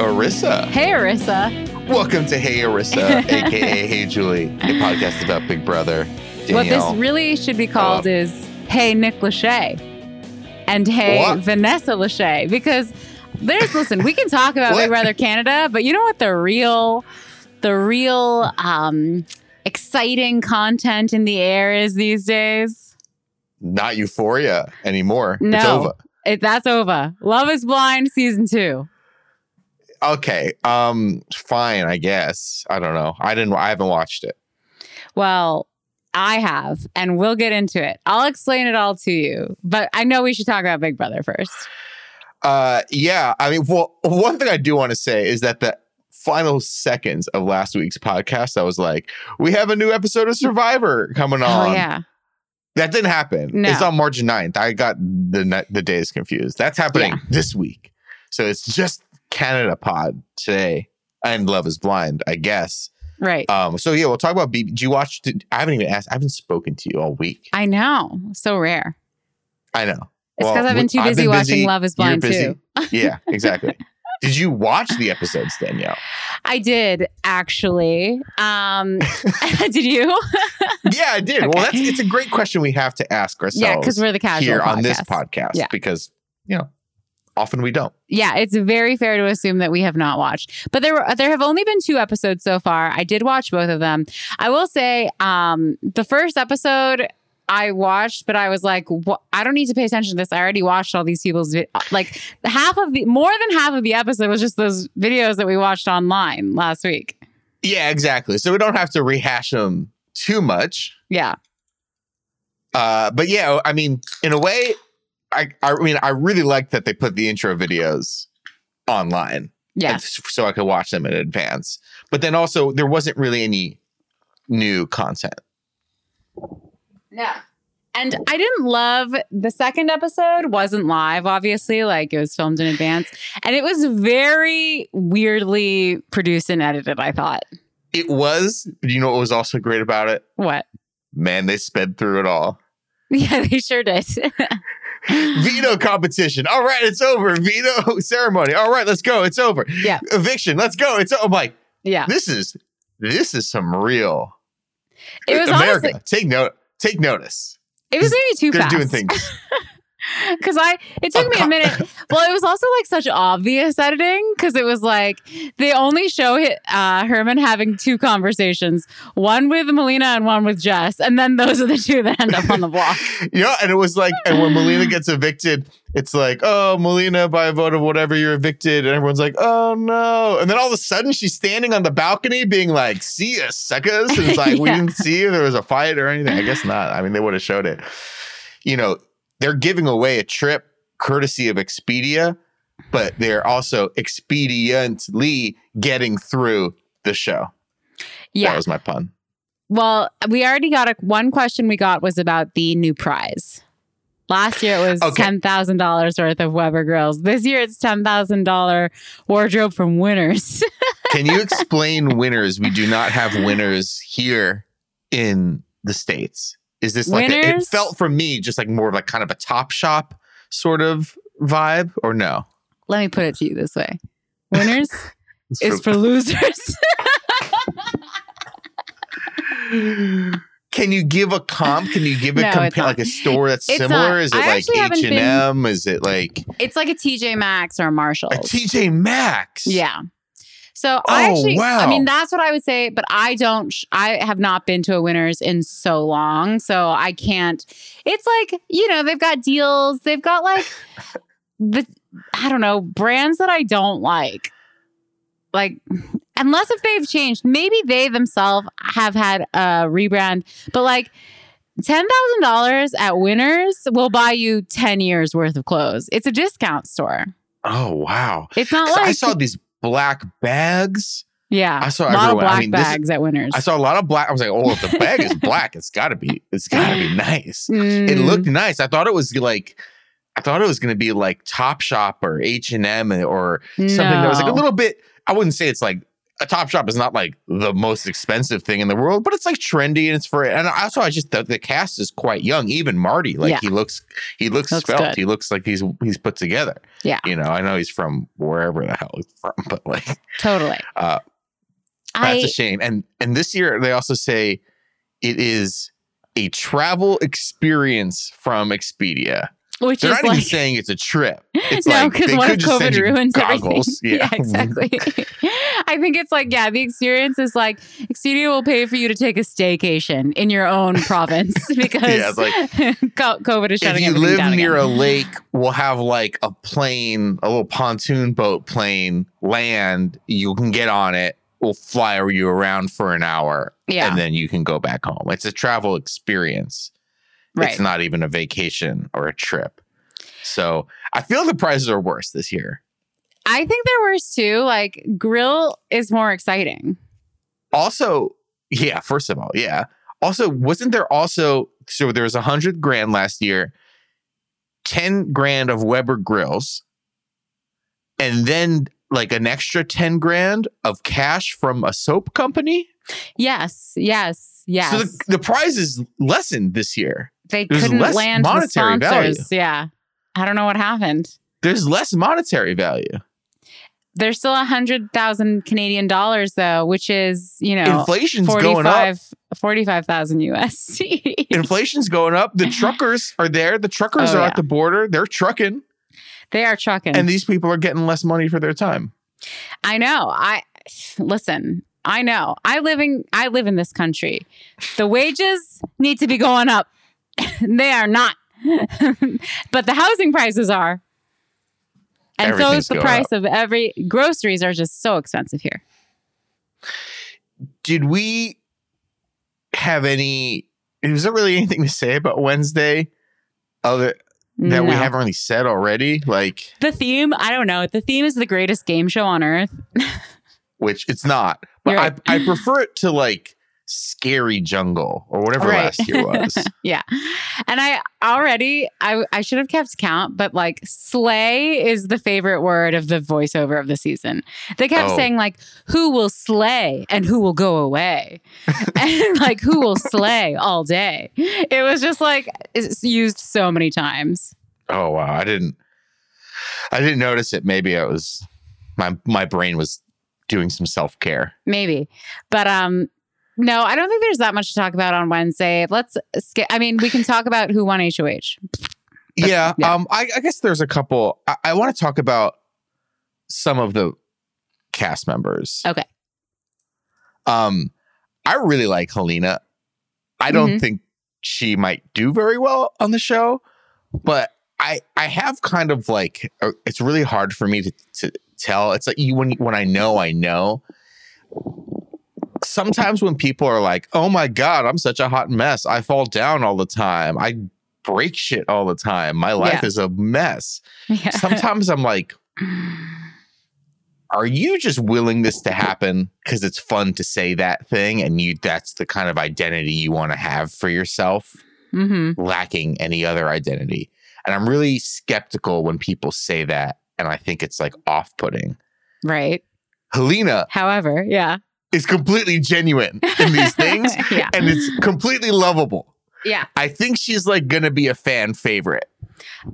Arisa. Hey, Arisa. Welcome to Hey Arisa, aka Hey Julie, a podcast about Big Brother. Danielle. What this really should be called Hello. is Hey, Nick Lachey. And Hey, What? Vanessa Lachey. Because there's, listen, we can talk about Big Brother Canada, but you know what the real, the real, um, exciting content in the air is these days? Not Euphoria anymore. It's No. over. It, that's over. Love is Blind season two. Okay. Um, fine, I guess. I don't know. I didn't I haven't watched it. Well, I have, and we'll get into it. I'll explain it all to you. But I know we should talk about Big Brother first. Uh yeah, I mean, well, one thing I do want to say is that the final seconds of last week's podcast, I was like, we have a new episode of Survivor coming on. Oh, yeah. That didn't happen. No. It's on March 9th. I got the the days confused. That's happening Yeah. this week. So it's just Canada Pod today and Love is Blind, I guess. Right. Um, so yeah, we'll talk about BB. Did you watch? Did, I haven't even asked. I haven't spoken to you all week. I know. So rare. I know. It's Well, because I've been too busy been watching busy, Love is Blind too. Yeah, exactly. Did you watch the episodes, Danielle? I did actually. Um did you? Yeah, I did. Well, that's it's a great question we have to ask ourselves. yeah, because we're the casual here on this podcast. podcast Yeah. because you know often we don't. Yeah, it's very fair to assume that we have not watched. But there were there have only been two episodes so far. I did watch both of them. I will say, um, the first episode I watched, but I was like, what? I don't need to pay attention to this. I already watched all these people's vi- like half of the more than half of the episode was just those videos that we watched online last week. Yeah, exactly. So we don't have to rehash them too much. Yeah, Uh, but yeah, I mean, in a way, I I mean, I really like that they put the intro videos online. yeah, so I could watch them in advance. But then also, there wasn't really any new content. yeah. And I didn't love the second episode wasn't live, obviously, like it was filmed in advance. And it was very weirdly produced and edited, I thought. It was, but you know what was also great about it? What? Man, they sped through it all. Yeah, they sure did. Veto competition. All right, it's over. Veto ceremony. All right, let's go. It's over. Yeah. Eviction. Let's go. It's I'm like, yeah. this is this is some real It was America. honestly, take note. Take notice. it was maybe too They're fast. doing things. Because I, it took me a minute. Well, it was also like such obvious editing because it was like they only show uh, Herman having two conversations, one with Melina and one with Jess, and then those are the two that end up on the block. Know, and it was like, and when Melina gets evicted, it's like, oh, Melina, by a vote of whatever, you're evicted. And everyone's like, oh no. And then all of a sudden she's standing on the balcony being like, see ya, suckers. And it's like, we didn't see if there was a fight or anything. I guess not. I mean, they would have showed it. You know, they're giving away a trip courtesy of Expedia, but they're also expediently getting through the show. Yeah. That was my pun. Well, we already got a one question we got was about the new prize. Last year it was Okay. ten thousand dollars worth of Weber grills. This year it's ten thousand dollar wardrobe from Winners. Can you explain winners? We do not have winners here in the States. Is this like a, it felt for me just like more of like kind of a top shop sort of vibe or no? Let me put it to you this way: Winners is for losers. Can you give a comp? Can you give a No, compa- it's not. like a store that's It's similar? not. Is it I like H and M? Is it like it's like a TJ Maxx or a Marshalls. a TJ Maxx? Yeah. So I Oh, actually, wow. I mean, that's what I would say, but I don't, sh- I have not been to a Winners in so long. So I can't, it's like, you know, they've got deals. They've got like the, I don't know, brands that I don't like. Like, unless if they've changed, maybe they themselves have had a rebrand, but like, $10,000 at Winners will buy you 10 years worth of clothes. It's a discount store. Oh wow. It's not like I saw these black bags. Yeah, I saw a lot everyone. of I black mean, this is- bags at Winners. I saw a lot of black. I was like, oh, if the bag is black, it's gotta be, it's gotta be nice. It Mm, looked nice. I thought it was like, I thought it was gonna be like Top Shop or H and M or something that was like a little bit. I wouldn't say it's like a Top Shop is not like the most expensive thing in the world, but it's like trendy and it's for and also I just the, the cast is quite young. Even Marty, like Yeah. he looks he looks, Looks good. He looks like he's he's put together. Yeah. You know, I know he's from wherever the hell he's from, but like Totally. Uh, I that's a shame. And and this year they also say it is a travel experience from Expedia. Which They're is not like even saying it's a trip. It's no, because they what if COVID ruins goggles. everything? Yeah. exactly. I think it's like, yeah, the experience is like Expedia will pay for you to take a staycation in your own province because Yeah, like- co- COVID is if shutting you live near again. a lake, we'll have like a plane, a little pontoon boat plane land. You can get on it. We'll fly you around for an hour, yeah, and then you can go back home. It's a travel experience. Right. It's not even a vacation or a trip. So I feel the prices are worse this year. I think they're worse too. Like grill is more exciting. Also, yeah, first of all, yeah. Also, wasn't there also so there was a hundred grand last year, 10 grand of Weber grills, and then like an extra 10 grand of cash from a soap company? Yes, yes, yes. So the, the prize is lessened this year. They there's couldn't land the monetary value. sponsors. Yeah, I don't know what happened. There's less monetary value. There's still a hundred thousand Canadian dollars though, which is you know Inflation's going up. 45,000 USD. Inflation's going up. The truckers are there. The truckers Oh, are yeah. at the border. They're trucking. they are trucking. And these people are getting less money for their time. I know. I listen. I know. I living. I live in this country. The wages need to be going up. they are not, but the housing prices are, and so is the price of every. Groceries are just so expensive here. Did we have any? Is there really anything to say about Wednesday other that we haven't really said already? Like, The theme, I don't know. The theme is the greatest game show on earth. which it's not, but right. I, I prefer it to like Scary Jungle or whatever Right. last year was. yeah. And I already I I should have kept count, but like slay is the favorite word of the voiceover of the season. They kept Oh. saying like who will slay and who will go away. and like who will slay all day. It was just like it's used so many times. oh wow, I didn't, I didn't notice it. Maybe I was my my brain was doing some self care. Maybe. But um no, I don't think there's that much to talk about on Wednesday. Let's skip. I mean, we can talk about who won HOH. Yeah, yeah. um, I, I guess there's a couple. I, I want to talk about some of the cast members. Okay. Um, I really like Helena. I don't Mhm. think she might do very well on the show, but I I have kind of like uh, it's really hard for me to to tell. It's like you when when I know I know. Sometimes when people are like, "Oh my god, I'm such a hot mess. I fall down all the time. I break shit all the time. My life Yeah. is a mess." Yeah. Sometimes I'm like, are you just willing this to happen because it's fun to say that thing and you that's the kind of identity you want to have for yourself hmm lacking any other identity and i'm really skeptical when people say that and i think it's like off-putting Right. helena However, yeah. Is completely genuine in these things yeah. and it's completely lovable Yeah. i think she's like gonna be a fan favorite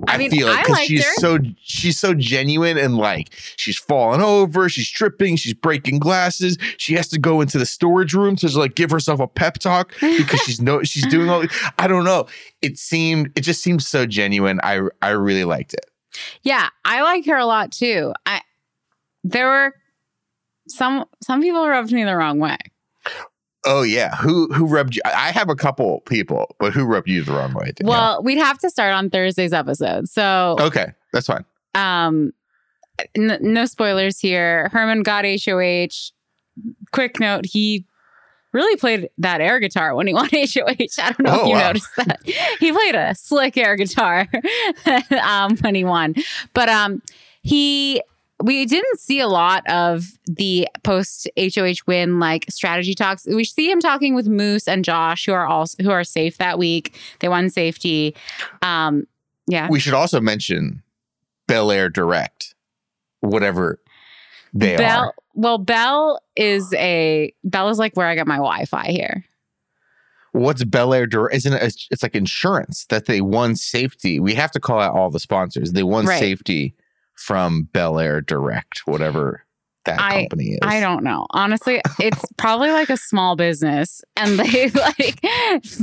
I, I mean, feel it because she's her. so she's so genuine and like she's falling over, she's tripping, she's breaking glasses. She has to go into the storage room to like give herself a pep talk because she's no she's doing all. I don't know. It seemed it just seemed so genuine. I I really liked it. Yeah, I like her a lot too. I there were some some people rubbed me the wrong way. Oh yeah, who who rubbed you? I have a couple people, but who rubbed you the wrong way? Danielle? Well, we'd have to start on Thursday's episode. So, okay, that's fine. um n- no spoilers here. Herman got HOH. Quick note, he really played that air guitar when he won HOH. I don't know Oh, if you wow. noticed that. He played a slick air guitar um, when he won. But um, he we didn't see a lot of the post HOH win like strategy talks. We see him talking with Moose and Josh, who are also who are safe that week. They won safety. Um, yeah. We should also mention Bel Air Direct, whatever they Bell, are. well, Bell is a Bell is like where I get my Wi-Fi here. What's Bel Air Direct? Isn't it? It's, it's like insurance that they won safety. We have to call out all the sponsors. They won Right. safety from Bel Air Direct, whatever that I- company is. I don't know. Honestly, it's probably like a small business, and they like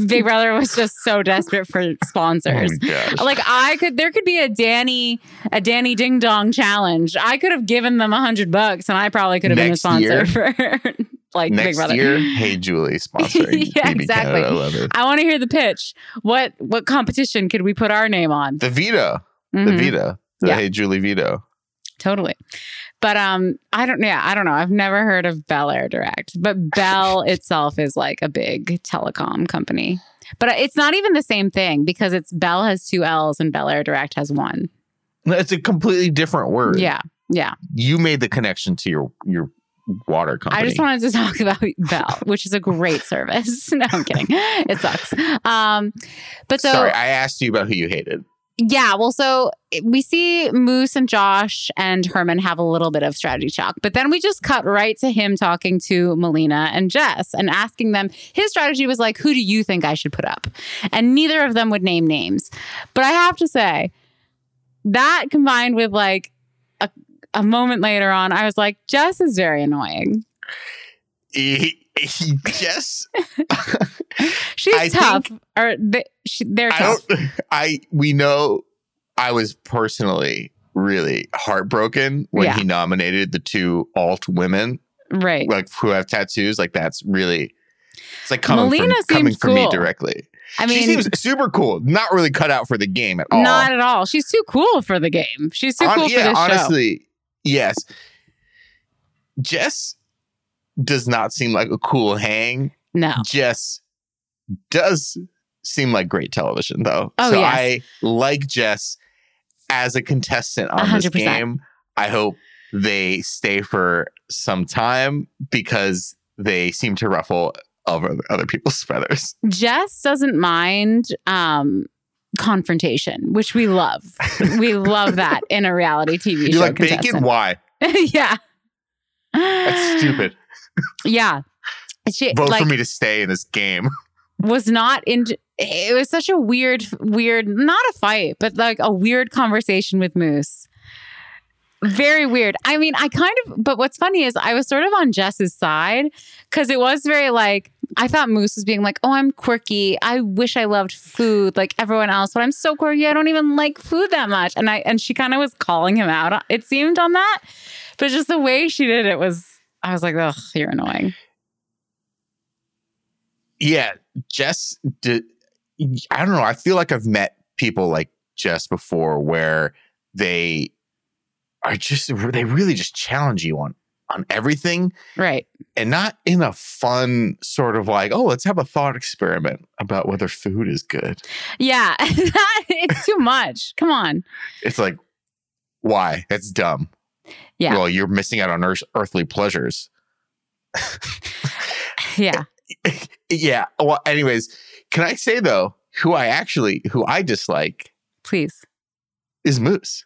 Big Brother was just so desperate for Oh sponsors. gosh. Like I could, there could be a Danny, a Danny Ding Dong challenge. I could have given them a hundred bucks, and I probably could have been a sponsor year- for like Big Brother. year, Hey Julie sponsoring Yeah, BB exactly. Canada 11. I want to hear the pitch. What what competition could we put our name on? The Veto, the Mhm. The Yeah. Hey Julie Veto. Totally. But um, I don't. Yeah, I don't know. I've never heard of Bel Air Direct, but Bell itself is like a big telecom company. But it's not even the same thing because it's Bell has two L's and Bel Air Direct has one. It's a completely different word. Yeah, yeah. You made the connection to your your water company. I just wanted to talk about Bell, which is a great service. no, I'm kidding. It sucks. Um, but so Sorry, I asked you about who you hated. Yeah, well, so eh, we see Moose and Josh and Herman have a little bit of strategy talk, but then we just cut right to him talking to Melina and Jess and asking them. His strategy was like, "Who do you think I should put up?" And neither of them would name names. But I have to say, that combined with like a, a moment later on, I was like, Jess is very annoying. he just She's I tough, or they, she, they're I tough. I we know I was personally really heartbroken when Yeah. he nominated the two alt women Right. like who have tattoos like that's really it's like coming Melina from coming from me directly. I mean, she seems super cool. Not really cut out for the game at all. Not at all. She's too cool for the game. She's too Hon- cool for yeah, this show. honestly, yes. Jess does not seem like a cool hang. No. Jess does seem like great television, though. Oh, so yes. I like Jess as a contestant on this 100%. game. I hope they stay for some time because they seem to ruffle other other people's feathers. Jess doesn't mind um confrontation, which we love. we love that in a reality TV You show. like bacon? Why? yeah. That's stupid. Yeah. She Vote like for me to stay in this game. was not in it was such a weird weird not a fight, but like a weird conversation with Moose. Very weird. I mean, I kind of, but what's funny is I was sort of on Jess's side because it was very like, I thought Moose was being like, oh, I'm quirky. I wish I loved food like everyone else, but I'm so quirky. I don't even like food that much. And I, and she kind of was calling him out, uh, it seemed on that. But just the way she did it was, I was like, ugh, you're annoying. yeah, Jess did. I don't know. I feel like I've met people like Jess before where they are just they really just challenge you on on everything Right. and not in a fun sort of like oh let's have a thought experiment about whether food is good. Yeah. it's too much. Come on. It's like why? That's dumb. Yeah. Well, you're missing out on earth, earthly pleasures. Yeah. yeah. Well, anyways, can I say though, who I actually who I dislike Please. is Moose.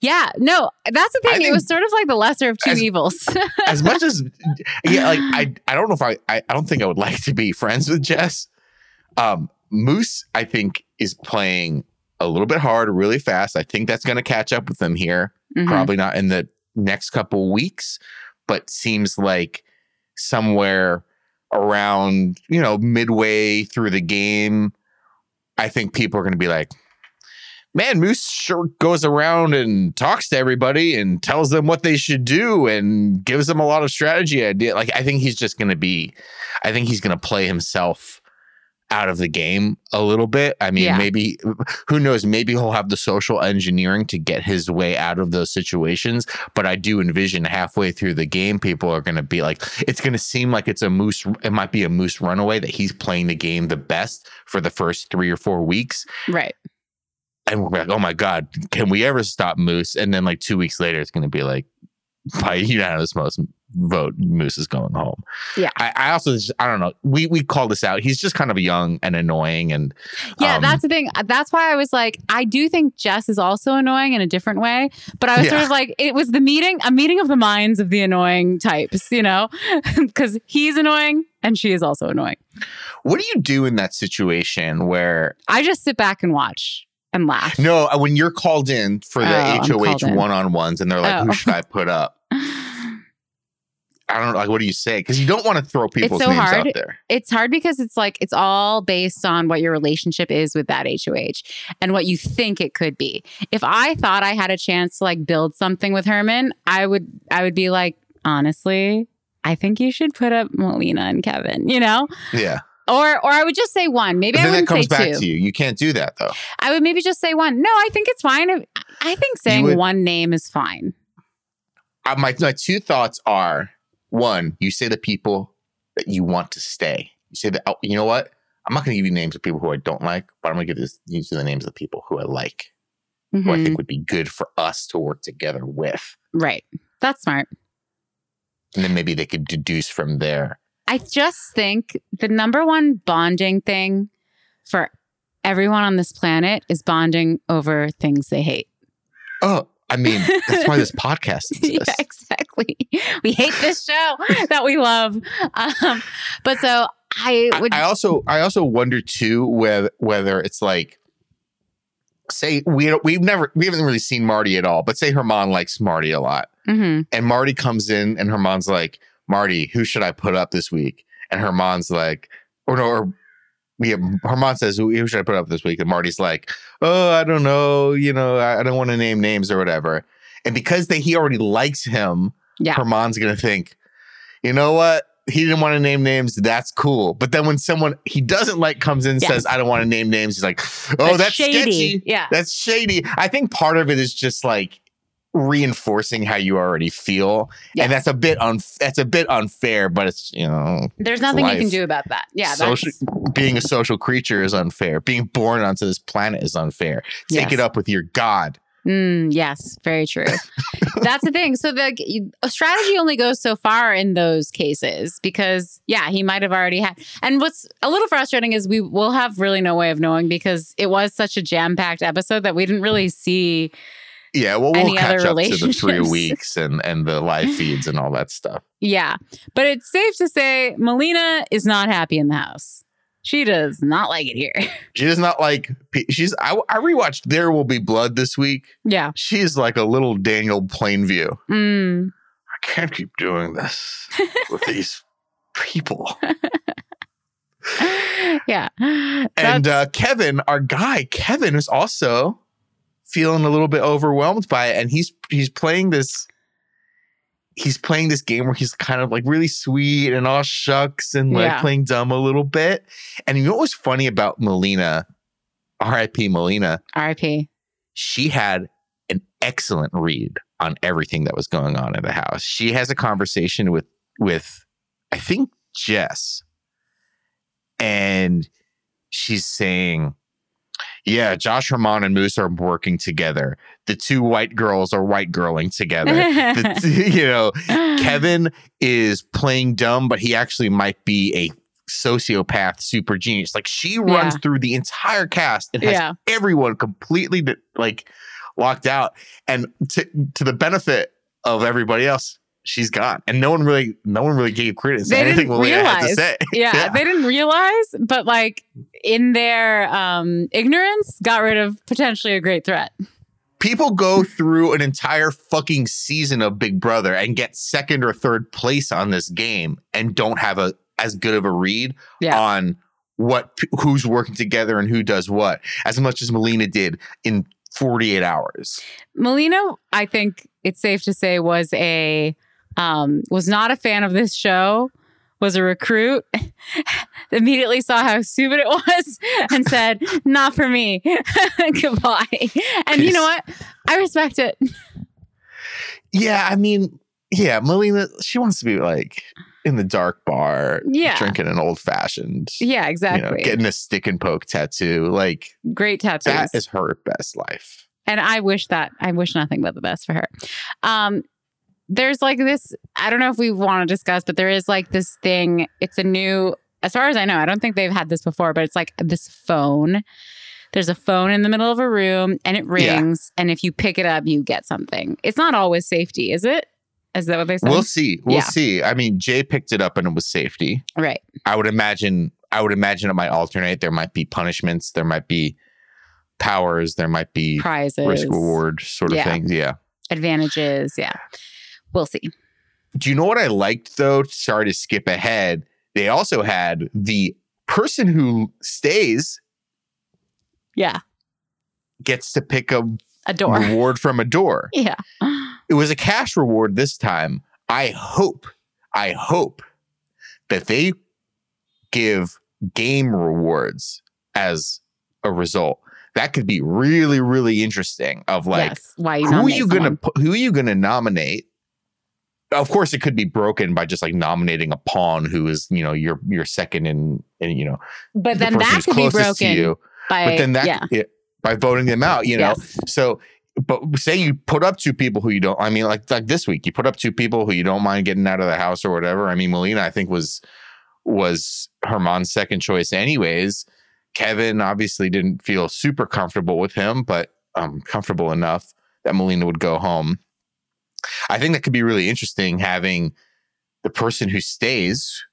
Yeah. No, that's the thing. It was sort of like the lesser of two As- evils. as much as yeah like i i don't know if I, I i don't think i would like to be friends with jess um moose i think is playing a little bit hard really fast i think that's going to catch up with them here Mhm. probably not in the next couple weeks but seems like somewhere around you know midway through the game i think people are going to be like man moose sure goes around and talks to everybody and tells them what they should do and gives them a lot of strategy idea like i think he's just going to be i think he's going to play himself out of the game a little bit i mean Yeah. maybe who knows maybe he'll have the social engineering to get his way out of those situations but i do envision halfway through the game people are going to be like it's going to seem like it's a moose it might be a moose runaway that he's playing the game the best for the first three or four weeks Right. and we're like oh my god can we ever stop moose and then like two weeks later it's going to be like by unanimous most vote, Moose is going home. Yeah. I, I also just, I don't know. We we call this out. He's just kind of young and annoying, and Yeah, um, that's the thing. That's why I was like, I do think Jess is also annoying in a different way. But I was sort of like, it was the meeting, a meeting of the minds of the annoying types, you know, because he's annoying and she is also annoying. What do you do in that situation where I just sit back and watch and laugh. no, uh, when you're called in for the Oh, HOH one on ones, and they're like, Oh. "Who should I put up?" I don't know. Like, what do you say? Because you don't want to throw people's so names hard. out there. it's hard because it's like it's all based on what your relationship is with that HOH and what you think it could be. If I thought I had a chance to like build something with Herman, I would I would be like, honestly, I think you should put up Melina and Kevin, you know? Yeah. Or or I would just say one. Maybe I that wouldn't comes say back two. to you. You can't do that though. I would maybe just say one. No, I think it's fine. I think saying would- one name is fine. My my two thoughts are: one, you say the people that you want to stay. You say that. Oh, you know what? I'm not going to give you names of people who I don't like, but I'm going to give this you the names of the people who I like, who I Mhm. think would be good for us to work together with, Right. That's smart. and then maybe they could deduce from there. I just think the number one bonding thing for everyone on this planet is bonding over things they hate. Oh, I mean, that's why this podcast yeah, exists. exactly. We hate this show that we love. Um, but so I I, would. I also I also wonder too whether whether it's like say we don't, we've never we haven't really seen Marty at all, but say Herman likes Marty a lot, Mhm. and Marty comes in and Herman's like Marty, who should I put up this week? And Herman's like, or no, or yeah, Herman says who, who should I put up this week? And Marty's like, oh, I don't know, you know, I, I don't want to name names or whatever. And because they, he already likes him, Yeah. Herman's gonna think, you know what? He didn't want to name names. That's cool. But then when someone he doesn't like comes in and Yes. says, I don't want to name names, he's like, oh, that's, sketchy. Yeah. That's shady. I think part of it is just like reinforcing how you already feel. Yes. And that's a bit un that's a bit unfair, but it's you know, There's nothing you can do about that. Yeah. social, being a social creature is unfair. Being born onto this planet is unfair. Take Yes. it up with your God. Mm, yes, very true. That's the thing. So the a strategy only goes so far in those cases because yeah, he might have already had. And what's a little frustrating is we will have really no way of knowing because it was such a jam packed episode that we didn't really see. Yeah, well, we'll catch up to the three weeks and and the live feeds and all that stuff. Yeah, but it's safe to say Melina is not happy in the house. She does not like it here. She does not like. She's. I, I rewatched There Will Be Blood this week. yeah. She's like a little Daniel Plainview. Mm. I can't keep doing this with these people. yeah. And uh, Kevin, our guy, Kevin is also feeling a little bit overwhelmed by it, and he's he's playing this. He's playing this game where he's kind of like really sweet and all shucks and like Yeah. playing dumb a little bit. And you know what was funny about Melina, R.I.P. Melina? RIP. she had an excellent read on everything that was going on in the house. She has a conversation with with I think Jess and she's saying yeah, Josh Herman and Moose are working together. The two white girls are white girling together. The- you know, Kevin is playing dumb, but he actually might be a sociopath super genius. Like she runs Yeah. through the entire cast and has Yeah. everyone completely like locked out. And to to the benefit of everybody else, she's gone. And no one really no one really gave credence They anything didn't Melina had to realize. say. yeah, Yeah. they didn't realize, but like in their um ignorance, got rid of potentially a great threat. People go through an entire fucking season of Big Brother and get second or third place on this game and don't have a as good of a read Yeah. on what who's working together and who does what as much as Melina did in 48 hours. Melina, I think it's safe to say, was a um, was not a fan of this show. Was a recruit. Immediately saw how stupid it was and said, "Not for me. Goodbye." And you know what? I respect it. Yeah, I mean, yeah, Melina, she wants to be like in the dark bar, Yeah. drinking an old fashioned, Yeah, you exactly. know, getting a stick and poke tattoo. Like Great tattoos. that is her best life. and I wish that I wish nothing but the best for her. Um, there's like this. I don't know if we want to discuss, but there is like this thing. It's a new, as far as I know, I don't think they've had this before, but it's like this phone. There's a phone in the middle of a room and it Yeah. rings. And if you pick it up, you get something. It's not always safety, is it? Is that what they said? We'll see. We'll Yeah. see. I mean, Jay picked it up and it was safety. right. I would imagine. I would imagine it might alternate. There might be punishments. There might be powers. There might be Prizes, risk reward sort of Yeah. things. Yeah. advantages. Yeah. We'll see. Do you know what I liked though? Sorry to skip ahead. They also had the person who stays Yeah. gets to pick a A door. reward from a door. Yeah. It was a cash reward this time. I hope, I hope that they give game rewards as a result. That could be really, really interesting. Of like, yes. Why you who are you gonna someone. who are you gonna nominate? Of course, it could be broken by just like nominating a pawn who is you know your your second in in you know But the then that could be broken you. by But then that yeah. it- by voting them out, you know. Yes. So, but say you put up two people who you don't. I mean, like like this week, you put up two people who you don't mind getting out of the house or whatever. I mean, Melina, I think was was Herman's second choice, anyways. Kevin obviously didn't feel super comfortable with him, but um, comfortable enough that Melina would go home. I think that could be really interesting having the person who stays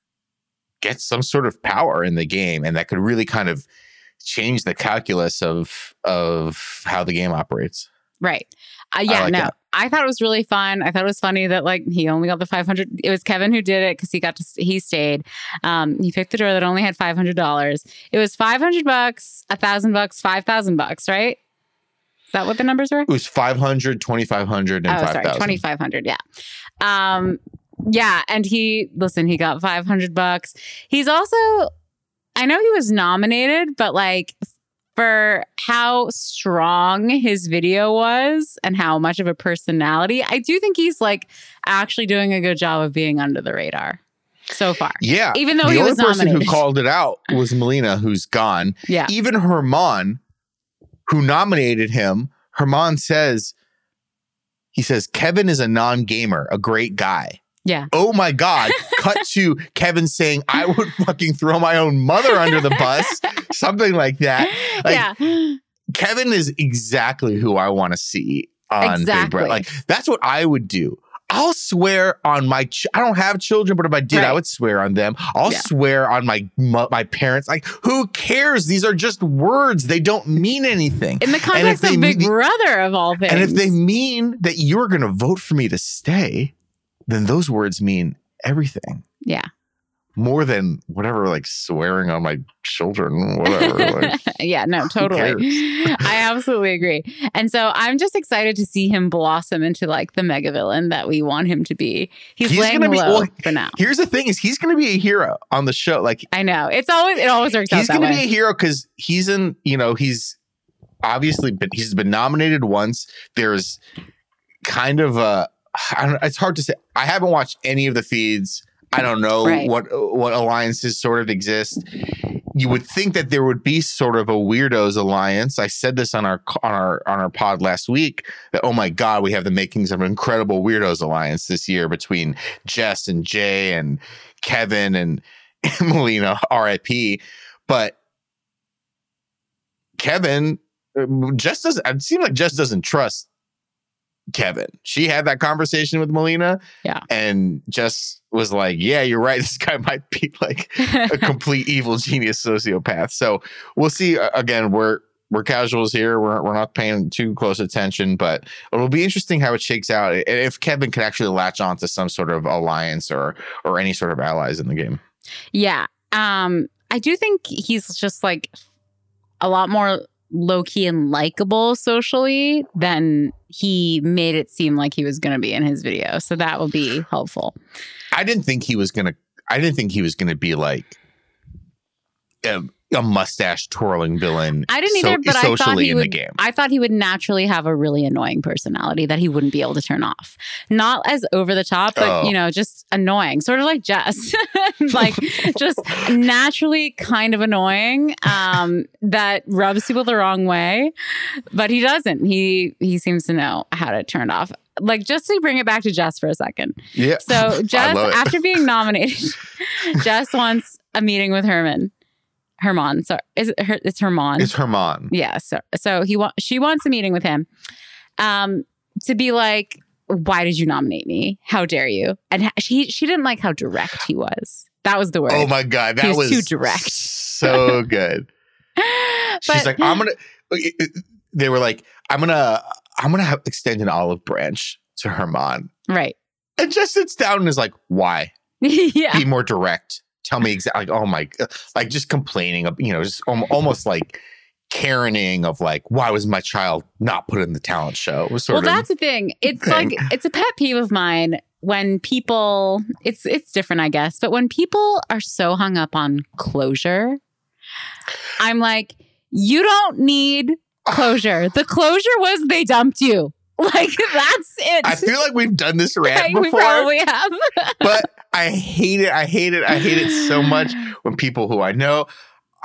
get some sort of power in the game, and that could really kind of change the calculus of of how the game operates. Right. Uh, yeah, like no. that. I thought it was really fun. I thought it was funny that like he only got the 500 it was Kevin who did it cuz he got to he stayed. Um he picked the door that only had $500. It was 500 bucks, a 1000 bucks, 5000 bucks, right? That what the numbers were? It was 500, 2500 and oh, sorry, 5000. 2500, yeah. Um yeah, and he listen, he got 500 bucks. He's also I know he was nominated, but like for how strong his video was and how much of a personality, I do think he's like actually doing a good job of being under the radar so far. Yeah. Even though the he was person nominated. who called it out was Melina, who's gone. yeah. Even Herman, who nominated him, Herman says, he says, Kevin is a non gamer, a great guy. Yeah. Oh my God. Cut to Kevin saying, I would fucking throw my own mother under the bus, something like that. Like, yeah. Kevin is exactly who I want to see on Big Exactly. Brother. Like that's what I would do. I'll swear on my. Ch- I don't have children, but if I did, I would swear on them. I'll Yeah. swear on my my parents. Like who cares? These are just words. They don't mean anything. In the context of Big mean- Brother of all things. And if they mean that you're going to vote for me to stay, then those words mean everything. Yeah. More than whatever, like swearing on my children, whatever. like, yeah, no, totally. I absolutely agree. And so I'm just excited to see him blossom into like the mega villain that we want him to be. He's, He's laying gonna be- low well, for now. Here's the thing: is he's going to be a hero on the show. Like I know. It's always it always works he's out that going to be a hero because he's in. You know, he's obviously been he's been nominated once. There's kind of a. I don't, it's hard to say. I haven't watched any of the feeds. I don't know Right. what what alliances sort of exist. You would think that there would be sort of a weirdos alliance. I said this on our on our on our pod last week that oh my god, we have the makings of an incredible weirdos alliance this year between Jess and Jay and Kevin and Melina, RIP. But Kevin, uh, Jess doesn't. It seems like Jess doesn't trust Kevin. She had that conversation with Melina, Yeah. and just was like, "Yeah, you're right. This guy might be like a complete evil genius sociopath." So we'll see. Uh, Again, we're we're casuals here. We're we're not paying too close attention, but it'll be interesting how it shakes out. and If Kevin can actually latch on to some sort of alliance or or any sort of allies in the game. yeah. Um, I do think he's just like a lot more low key and likable socially than he made it seem like he was going to be in his video. So that will be helpful. I didn't think he was gonna. I didn't think he was gonna be like um, a mustache twirling villain. I didn't so- either, but I thought he would. I thought he would naturally have a really annoying personality that he wouldn't be able to turn off. Not as over the top, but Oh. you know, just annoying, sort of like Jess, like just naturally kind of annoying. Um, that rubs people the wrong way, but he doesn't. He he seems to know how to turn off. Like just to bring it back to Jess for a second. Yeah. So Jess, after being nominated, Jess wants a meeting with Herman. Herman, sorry, is it her? It's Herman. It's Herman. yeah. So so he wants she wants a meeting with him, um, to be like, why did you nominate me? How dare you? And she she didn't like how direct he was. That was the word. Oh my god, that He was was, too direct. So good. She's like, I'm gonna. They were like, I'm gonna, I'm gonna have, extend an olive branch to Herman, right. and just sits down and is like, why? yeah. Be more direct. Tell me exactly. Like, oh my, uh, like just complaining of, you know, just al- almost like Karening of like, why was my child not put in the talent show? It was sort well, that's the thing. It's thing. like it's a pet peeve of mine when people. It's it's different, I guess, but when people are so hung up on closure, I'm like, you don't need closure. The closure was they dumped you. Like that's it. I feel like we've done this rant we before. probably have. but I hate it. I hate it. I hate it so much when people who I know,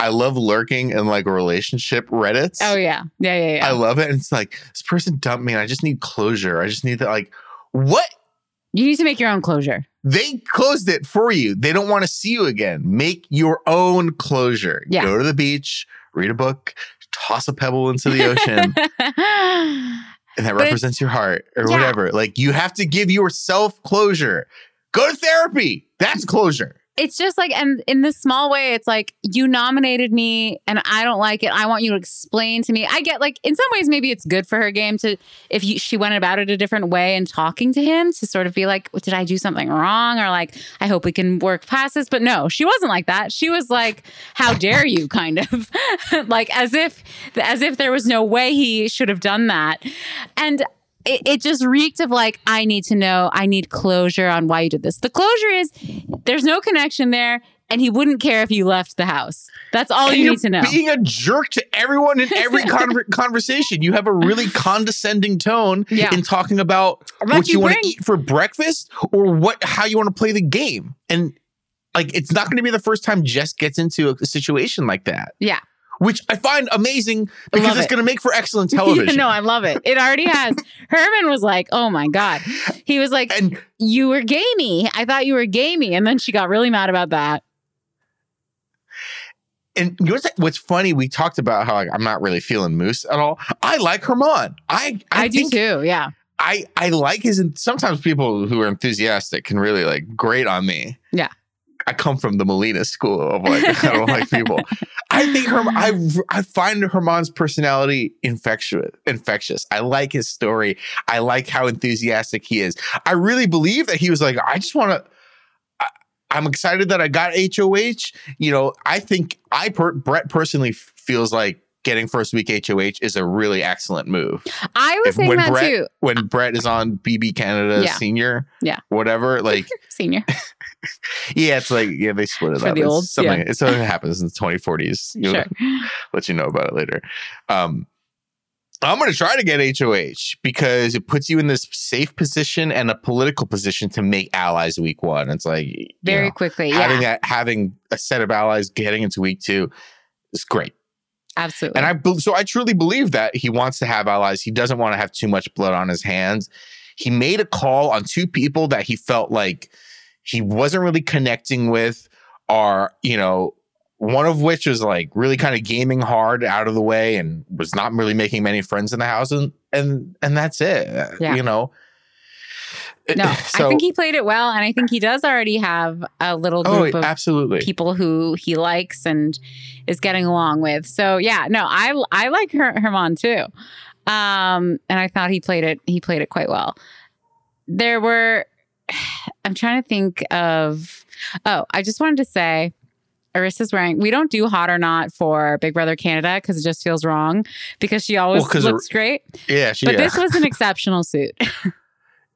I love lurking in like relationship Reddits. Oh yeah, yeah, yeah, yeah. I love it. And it's like, this person dumped me and I just need closure. I just need that. Like, what? you need to make your own closure. They closed it for you. They don't want to see you again. Make your own closure. Yeah. Go to the beach, read a book, toss a pebble into the ocean, and that But represents your heart or Yeah. whatever. Like, you have to give yourself closure. Go to therapy. That's closure. It's just like, and in this small way, it's like you nominated me and I don't like it. I want you to explain to me. I get like, in some ways, maybe it's good for her game to, if you, she went about it a different way and talking to him to sort of be like, did I do something wrong? Or like, I hope we can work past this. But no, she wasn't like that. She was like, how dare you, kind of like as if, as if there was no way he should have done that. And it, it just reeked of like, I need to know, I need closure on why you did this. The closure is there's no connection there, and he wouldn't care if you left the house. That's all And you need to know. Being a jerk to everyone in every conver- conversation. You have a really condescending tone Yeah. in talking about But what you, you want to eat for breakfast or what how you want to play the game. And like it's not going to be the first time Jess gets into a, a situation like that. Yeah. Which I find amazing because it's it. going to make for excellent television. no, I love it. It already has. Herman was like, "Oh my god," he was like, and "You were gamey. I thought you were gamey," and then she got really mad about that. and you know what's, what's funny? We talked about how like, I'm not really feeling Moose at all. I like Herman. I I, I, do too. Yeah, I I like his. Sometimes people who are enthusiastic can really like grate on me. Yeah. I come from the Melina school of like I don't like people. I think her I I find Herman's personality infectious. Infectious. I like his story. I like how enthusiastic he is. I really believe that he was like, I just want to. I'm excited that I got HOH. You know, I think I per, Brett personally feels like getting first week HOH is a really excellent move I was If- saying when that Brett- too. when Brett is on BB Canada Yeah. Senior, Yeah. whatever. Like, Senior. yeah, it's like yeah, they split it For up. the It's something. yeah. It's something that happens in the 2040s. You'll Sure. let you know about it later. Um, I'm going to try to get HOH because it puts you in this safe position and a political position to make allies week one. It's like you Very know, quickly. having Yeah, that having a set of allies getting into week two is great. Absolutely. And I so I truly believe that he wants to have allies. He doesn't want to have too much blood on his hands. He made a call on two people that he felt like he wasn't really connecting with, are you know, one of which was like really kind of gaming hard out of the way and was not really making many friends in the house, and and and that's it. Yeah. You know. No, So- I think he played it well, and I think he does already have a little Oh, group of absolutely. people who he likes and is getting along with. So yeah, no, I I like Her- Herman too, um, and I thought he played it he played it quite well. There were, I'm trying to think of. Oh, I just wanted to say. Arisa's wearing. We don't do hot or not for Big Brother Canada because it just feels wrong because she always Well, looks great. yeah, she, But yeah. this was an exceptional suit.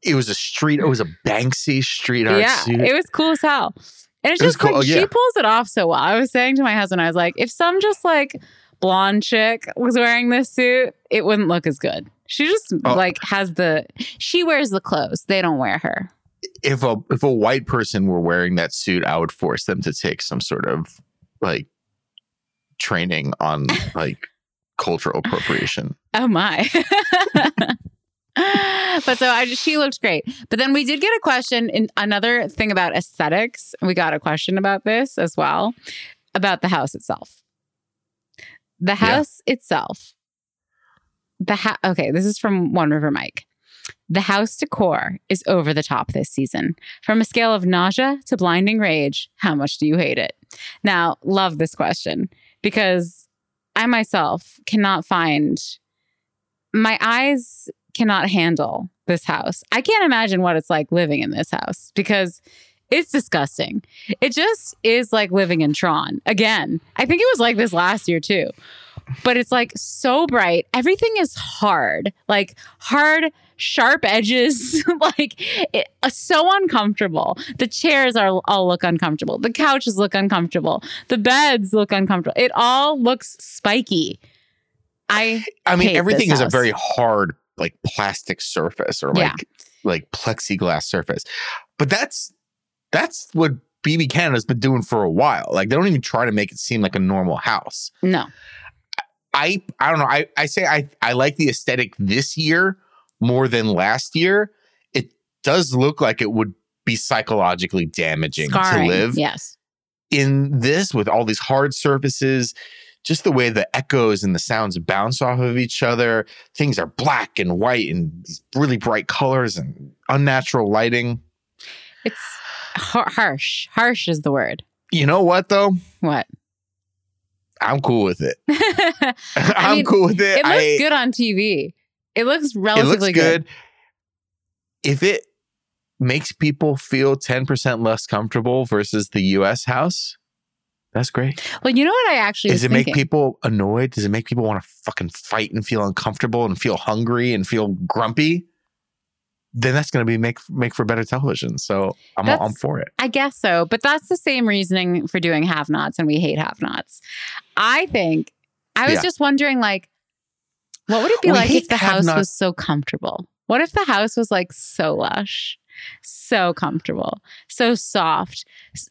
it was a street. It was a Banksy street art yeah, suit. it was cool as hell. And it's It just like cool, oh, she pulls it off so well. I was saying to my husband, I was like, if some just like blonde chick was wearing this suit, it wouldn't look as good. She just Oh. like has the she wears the clothes. They don't wear her. if a if a white person were wearing that suit, I would force them to take some sort of like training on like cultural appropriation. Oh my. but so I just, she looked great. But then we did get a question in another thing about aesthetics. We got a question about this as well about the house itself. The house itself. The ha- okay, this is from One River Mike. The house decor is over the top this season. From a scale of nausea to blinding rage, how much do you hate it? Now, love this question because I myself cannot find my eyes cannot handle this house. I can't imagine what it's like living in this house because it's disgusting. It just is like living in Tron again. I think it was like this last year too. But it's like so bright. Everything is hard, like hard, sharp edges, like it, uh, so uncomfortable. The chairs are all look uncomfortable. The couches look uncomfortable. The beds look uncomfortable. It all looks spiky. I I mean, everything is a very hard, like plastic surface or like Yeah. like plexiglass surface. But that's that's what BB Canada's been doing for a while. Like they don't even try to make it seem like a normal house. no. I I don't know. I I say I I like the aesthetic this year more than last year. It does look like it would be psychologically damaging Scarring. to live Yes. in this with all these hard surfaces. Just the way the echoes and the sounds bounce off of each other. Things are black and white and these really bright colors and unnatural lighting. It's har- harsh. Harsh is the word. You know what though? What? I'm cool with it. it I'm mean, cool with it. It looks I- good on TV. It looks it relatively looks good. If it makes people feel 10% less comfortable versus the US house, that's great. Well, you know what I actually Does it make people annoyed? Does it make people want to fucking fight and feel uncomfortable and feel hungry and feel grumpy? Then that's going to be make make for better television. So I'm I'm for it. I guess so, but that's the same reasoning for doing have-nots, and we hate have-nots. I think I was Yeah. just wondering, like, what would it be We like if the house have-nots. was so comfortable? What if the house was like so lush, so comfortable, so soft,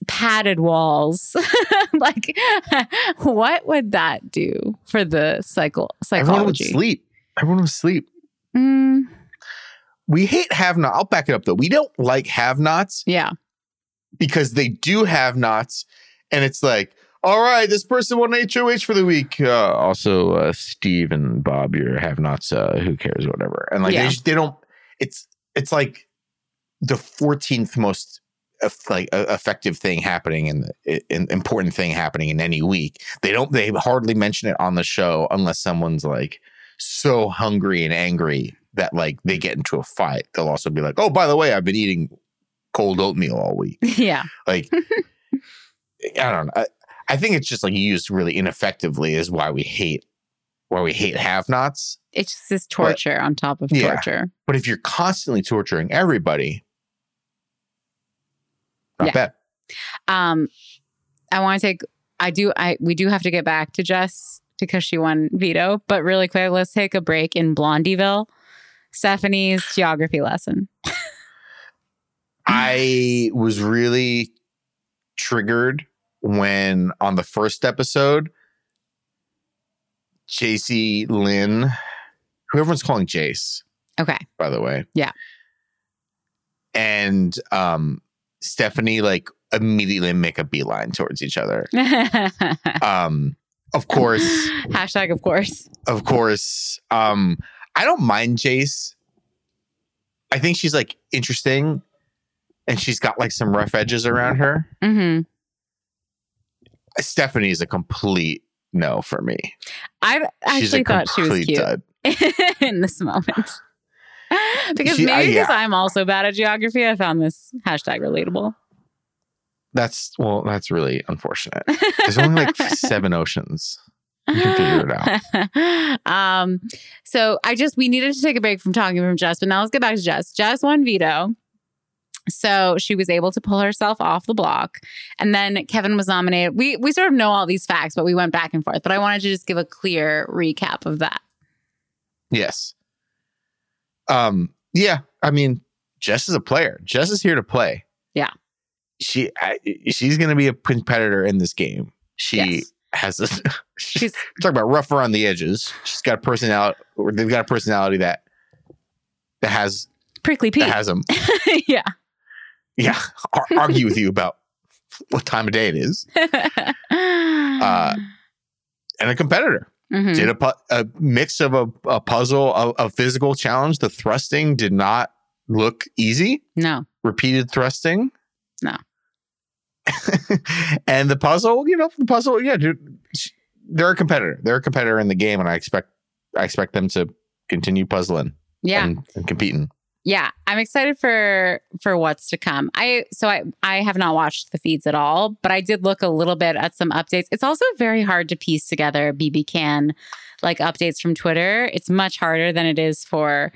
padded walls? like, what would that do for the cycle Everyone would sleep. Everyone would sleep. Mm, We hate have not. I'll back it up though. We don't like have nots yeah, because they do have nots, and it's like, all right, this person won HOH for the week. Uh, also, uh, Steve and Bob, your have nots. Uh, who cares? Whatever. And like Yeah. they, just, they don't. It's it's like the fourteenth most like effective thing happening in, important thing happening in any week. They don't. They hardly mention it on the show unless someone's like so hungry and angry that like they get into a fight. They'll also be like, oh, by the way, I've been eating cold oatmeal all week. yeah. Like, I don't know. I, I think it's just like used really ineffectively is why we hate why we hate have-nots. It's just this torture on top of Yeah. torture. But if you're constantly torturing everybody, not Yeah. bad. Um, I want to take. I do. I we do have to get back to Jess because she won veto. But really quick, let's take a break in Blondieville. Stephanie's geography lesson. I was really triggered when on the first episode, Jacey-Lynne, who everyone's calling Jace, Okay. by the way. Yeah. And um Stephanie like immediately make a beeline towards each other. Um of course, Hashtag of course. of course. Um I don't mind Jace. I think she's like interesting and she's got like some rough edges around her. hmm Stephanie's a complete no for me. I she's a actually thought she was cute dud. in this moment. because She- maybe I- because yeah. I'm also bad at geography, I found this hashtag relatable. That's well, that's really unfortunate. There's only like seven oceans. You can figure it out. um, so I just we needed to take a break from talking from Jess, but now let's get back to Jess. Jess won veto. So she was able to pull herself off the block. And then Kevin was nominated. We we sort of know all these facts, but we went back and forth. But I wanted to just give a clear recap of that. Yes. Um. Yeah. I mean, Jess is a player. Jess is here to play. Yeah. She I, she's going to be a competitor in this game. She Yes. has a. She's talk about rougher on the edges. She's got a personality. Or they've got a personality that that has prickly Pete. that has them. yeah. Yeah, ar- argue with you about what time of day it is. uh, And a competitor mhm. did a, pu- a mix of a, a puzzle, a, a physical challenge. The thrusting did not look easy. no. Repeated thrusting. No. and the puzzle, you know, the puzzle, yeah, dude, they're a competitor. They're a competitor in the game, and I expect I expect them to continue puzzling Yeah. and, and competing. Yeah i'm excited for for what's to come. I so i i have not watched the feeds at all but i did look a little bit at some updates. It's also very hard to piece together bb can like updates from twitter. It's much harder than it is for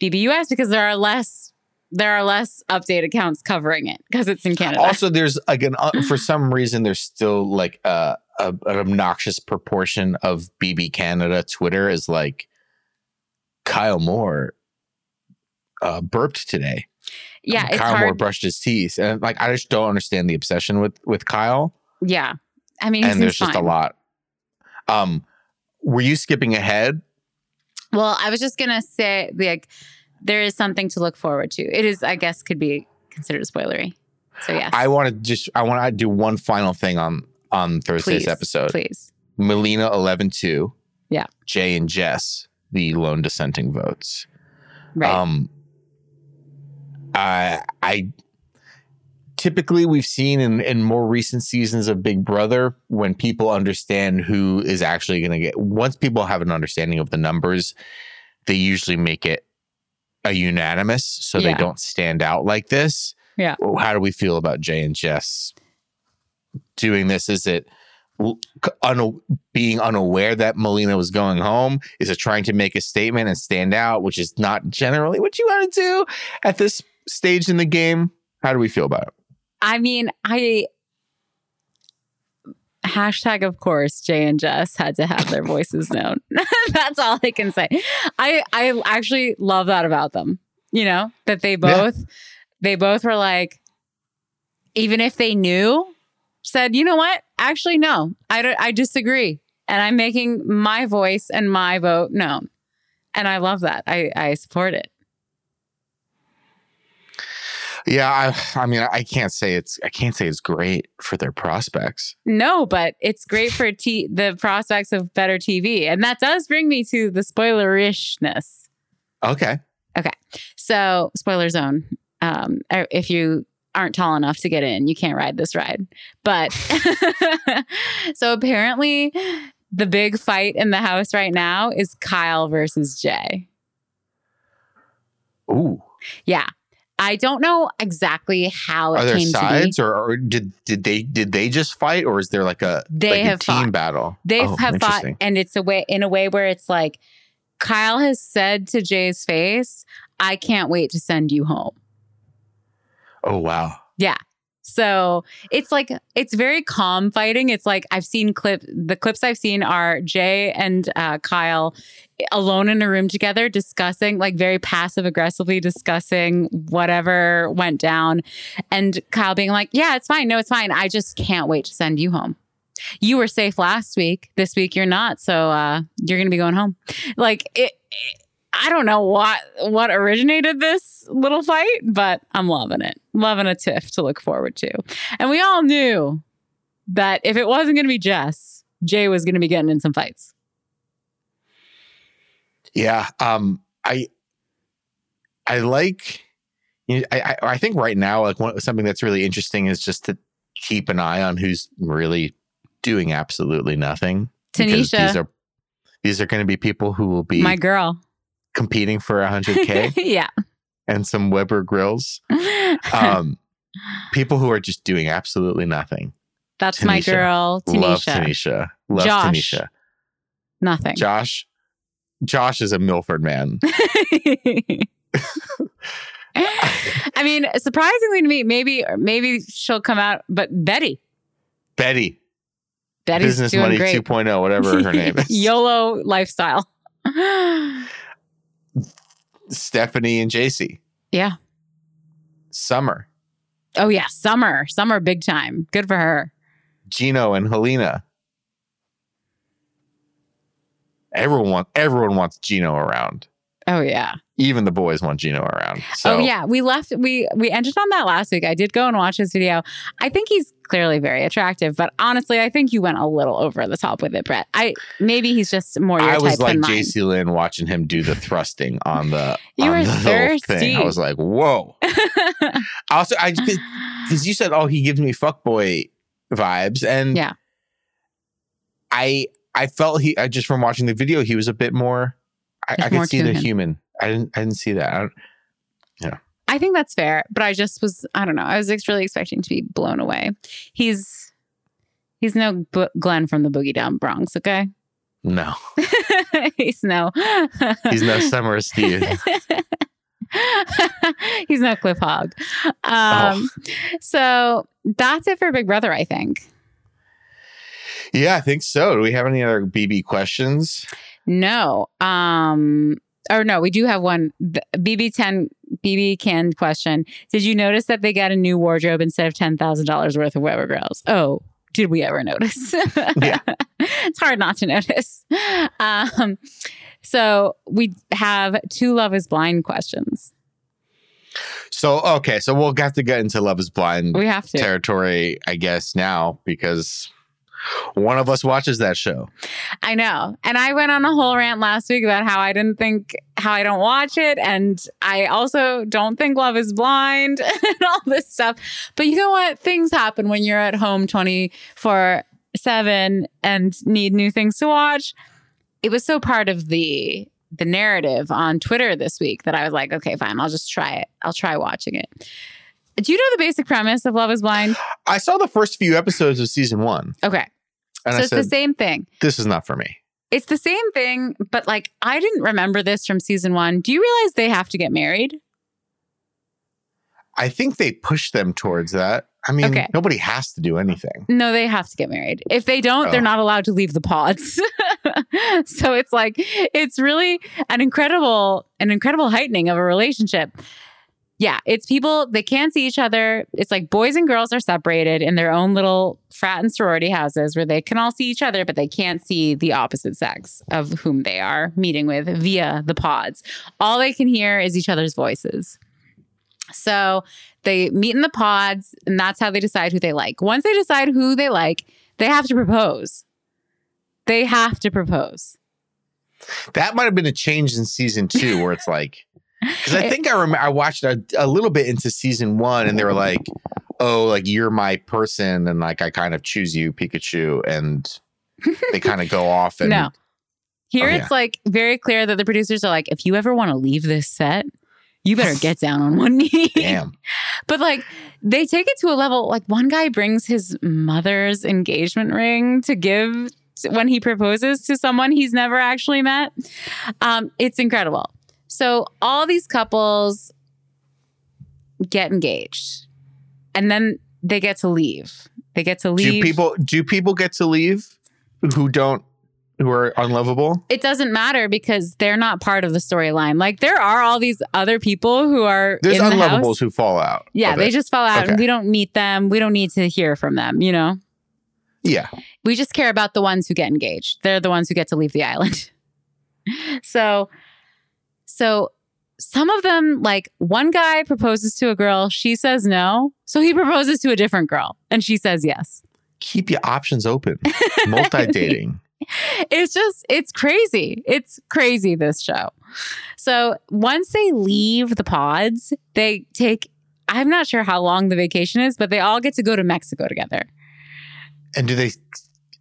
bbus because there are less there are less update accounts covering it because it's in canada. Also, there's like an uh, for some reason there's still like a, a an obnoxious proportion of BB Canada Twitter is like Kyle Moore uh, burped today. yeah it's Kyle Moore brushed his teeth, and like I just don't understand the obsession with with Kyle. yeah i mean and there's just a lot. Um, were you skipping ahead? well i was just gonna say like there is something to look forward to it is i guess could be considered spoilery so yeah, I want to just I want to do one final thing on on Thursday's Please, episode. please Melina 11-2. Yeah. Jay and Jess, the lone dissenting votes. right Um, I, I typically we've seen in, in more recent seasons of Big Brother when people understand who is actually going to get. Once people have an understanding of the numbers, they usually make it a unanimous, so they don't stand out like this. Yeah. How do we feel about Jay and Jess doing this? Is it? Un- being unaware that Melina was going home? Is it trying to make a statement and stand out, which is not generally what you want to do at this stage in the game? How do we feel about it? I mean, I hashtag of course Jay and Jess had to have their voices known. That's all I can say. I I actually love that about them. You know, that they both they both were like even if they knew said, "You know what? Actually no. I don't, I disagree and I'm making my voice and my vote known." And I love that. I I support it. Yeah, I, I mean, I can't say it's I can't say it's great for their prospects. No, but it's great for t- the prospects of better TV. And that does bring me to the spoilerishness. Okay, Okay. So, spoiler zone. Um, uh, if you aren't tall enough to get in, you can't ride this ride. But so apparently, the big fight in the house right now is Kyle versus Jay. ooh, Yeah. I don't know exactly how it are there came to be. sides, or, or did did they did they just fight, or is there like a They like have a team fought. battle? They Oh, have fought, and it's a way in a way where it's like Kyle has said to Jay's face, "I can't wait to send you home." Oh wow, So it's like it's very calm fighting. It's like I've seen clip. The clips I've seen are Jay and uh, Kyle alone in a room together discussing, like very passive aggressively discussing whatever went down, and Kyle being like, "Yeah, it's fine. No, it's fine. I just can't wait to send you home." You were safe last week. This week you're not. So uh, you're to be going home. Like it, it- I don't know what what originated this little fight, but I'm loving it. Loving a tiff to look forward to. And we all knew that if it wasn't going to be Jess, Jay was going to be getting in some fights. yeah. Um, I I like. You know, I, I think right now, like one, something that's really interesting is just to keep an eye on who's really doing absolutely nothing. Tanisha, these are these are going to be people who will be my girl. Competing for 100k yeah. and some Weber grills. Um, people who are just doing absolutely nothing. That's my Tanisha. girl, Love Tanisha. Tanisha. Love Josh. Tanisha. Nothing. Josh. Josh is a Milford man. I mean, surprisingly to me, maybe maybe she'll come out, but Betty, Betty, Betty's Business doing Money great. 2.0, whatever her name is. YOLO lifestyle. Stephanie and JC. yeah. Summer. Oh yeah, summer, summer, big time. Good for her. Gino and Helena. Everyone everyone wants Gino around. Oh yeah. Even the boys want Gino around. So oh yeah. We left. We we ended on that last week. I did go and watch his video. I think he's clearly very attractive, but honestly, I think you went a little over the top with it, Brett. I maybe he's just more your I type was like. JC Lynn watching him do the thrusting on the You on were the little thing. thirsty. I was like, whoa. also, I because you said, oh, he gives me fuckboy vibes, and Yeah. I I felt he I just from watching the video, he was a bit more. I, I could see the him. human. I didn't I didn't see that. I don't, I think that's fair, but I just was I don't know. I was really expecting to be blown away. He's he's no B- Glenn from the Boogie Down Bronx, okay? no, he's no he's no Summer Steve. he's no Cliff Hogg. Um, Oh. So that's it for Big Brother, I think. Yeah, I think so. Do we have any other BB questions? No. Um or no, we do have one BB10 BB canned question. Did you notice that they got a new wardrobe instead of $10,000 worth of Weber grills? Oh, did we ever notice? Yeah. it's hard not to notice. Um so we have two love is blind questions. So okay, so we'll have to get into Love Is Blind We have to. territory, I guess, now because one of us watches that show. I know. And I went on a whole rant last week about how I didn't think, how I don't watch it. And I also don't think Love is Blind and all this stuff. But you know what? Things happen when you're at home 24 7 and need new things to watch. It was so part of the the narrative on Twitter this week that I was like, okay, fine, I'll just try it. I'll try watching it. Do you know the basic premise of Love is Blind? I saw the first few episodes of season one, Okay. and so I it's said, the same thing. "This is not for me." It's the same thing, but like I didn't remember this from season one. Do you realize they have to get married? I think they push them towards that. I mean, Okay. nobody has to do anything. No, they have to get married. If they don't, they're Oh. not allowed to leave the pods. so it's like it's really an incredible, an incredible heightening of a relationship. Yeah, it's people they can't see each other. It's like boys and girls are separated in their own little frat and sorority houses where they can all see each other, but they can't see the opposite sex of whom they are meeting with via the pods. All they can hear is each other's voices. So they meet in the pods, and that's how they decide who they like. Once they decide who they like, they have to propose. They have to propose. That might have been a change in season two, where it's like, because I think I remember I watched a, a little bit into season one, and they were like, "Oh, like you're my person," and like I kind of choose you, Pikachu, and they kind of go off and no. Here Oh, it's like very clear that the producers are like, if you ever want to leave this set, you better get down on one knee. damn. But like they take it to a level like one guy brings his mother's engagement ring to give when he proposes to someone he's never actually met. Um, it's incredible. So all these couples get engaged and then they get to leave. They get to Do leave. people do people get to leave who don't who are unlovable? it doesn't matter because they're not part of the storyline. Like there are all these other people who are There's in the unlovables house. who fall out. Yeah, they it. just fall out Okay. and we don't meet them. We don't need to hear from them, you know? yeah. We just care about the ones who get engaged. They're the ones who get to leave the island. so so some of them like one guy proposes to a girl, she says no. So he proposes to a different girl and she says yes. Keep your options open. Multi dating. it's just it's crazy it's crazy this show so once they leave the pods they take i'm not sure how long the vacation is but they all get to go to mexico together and do they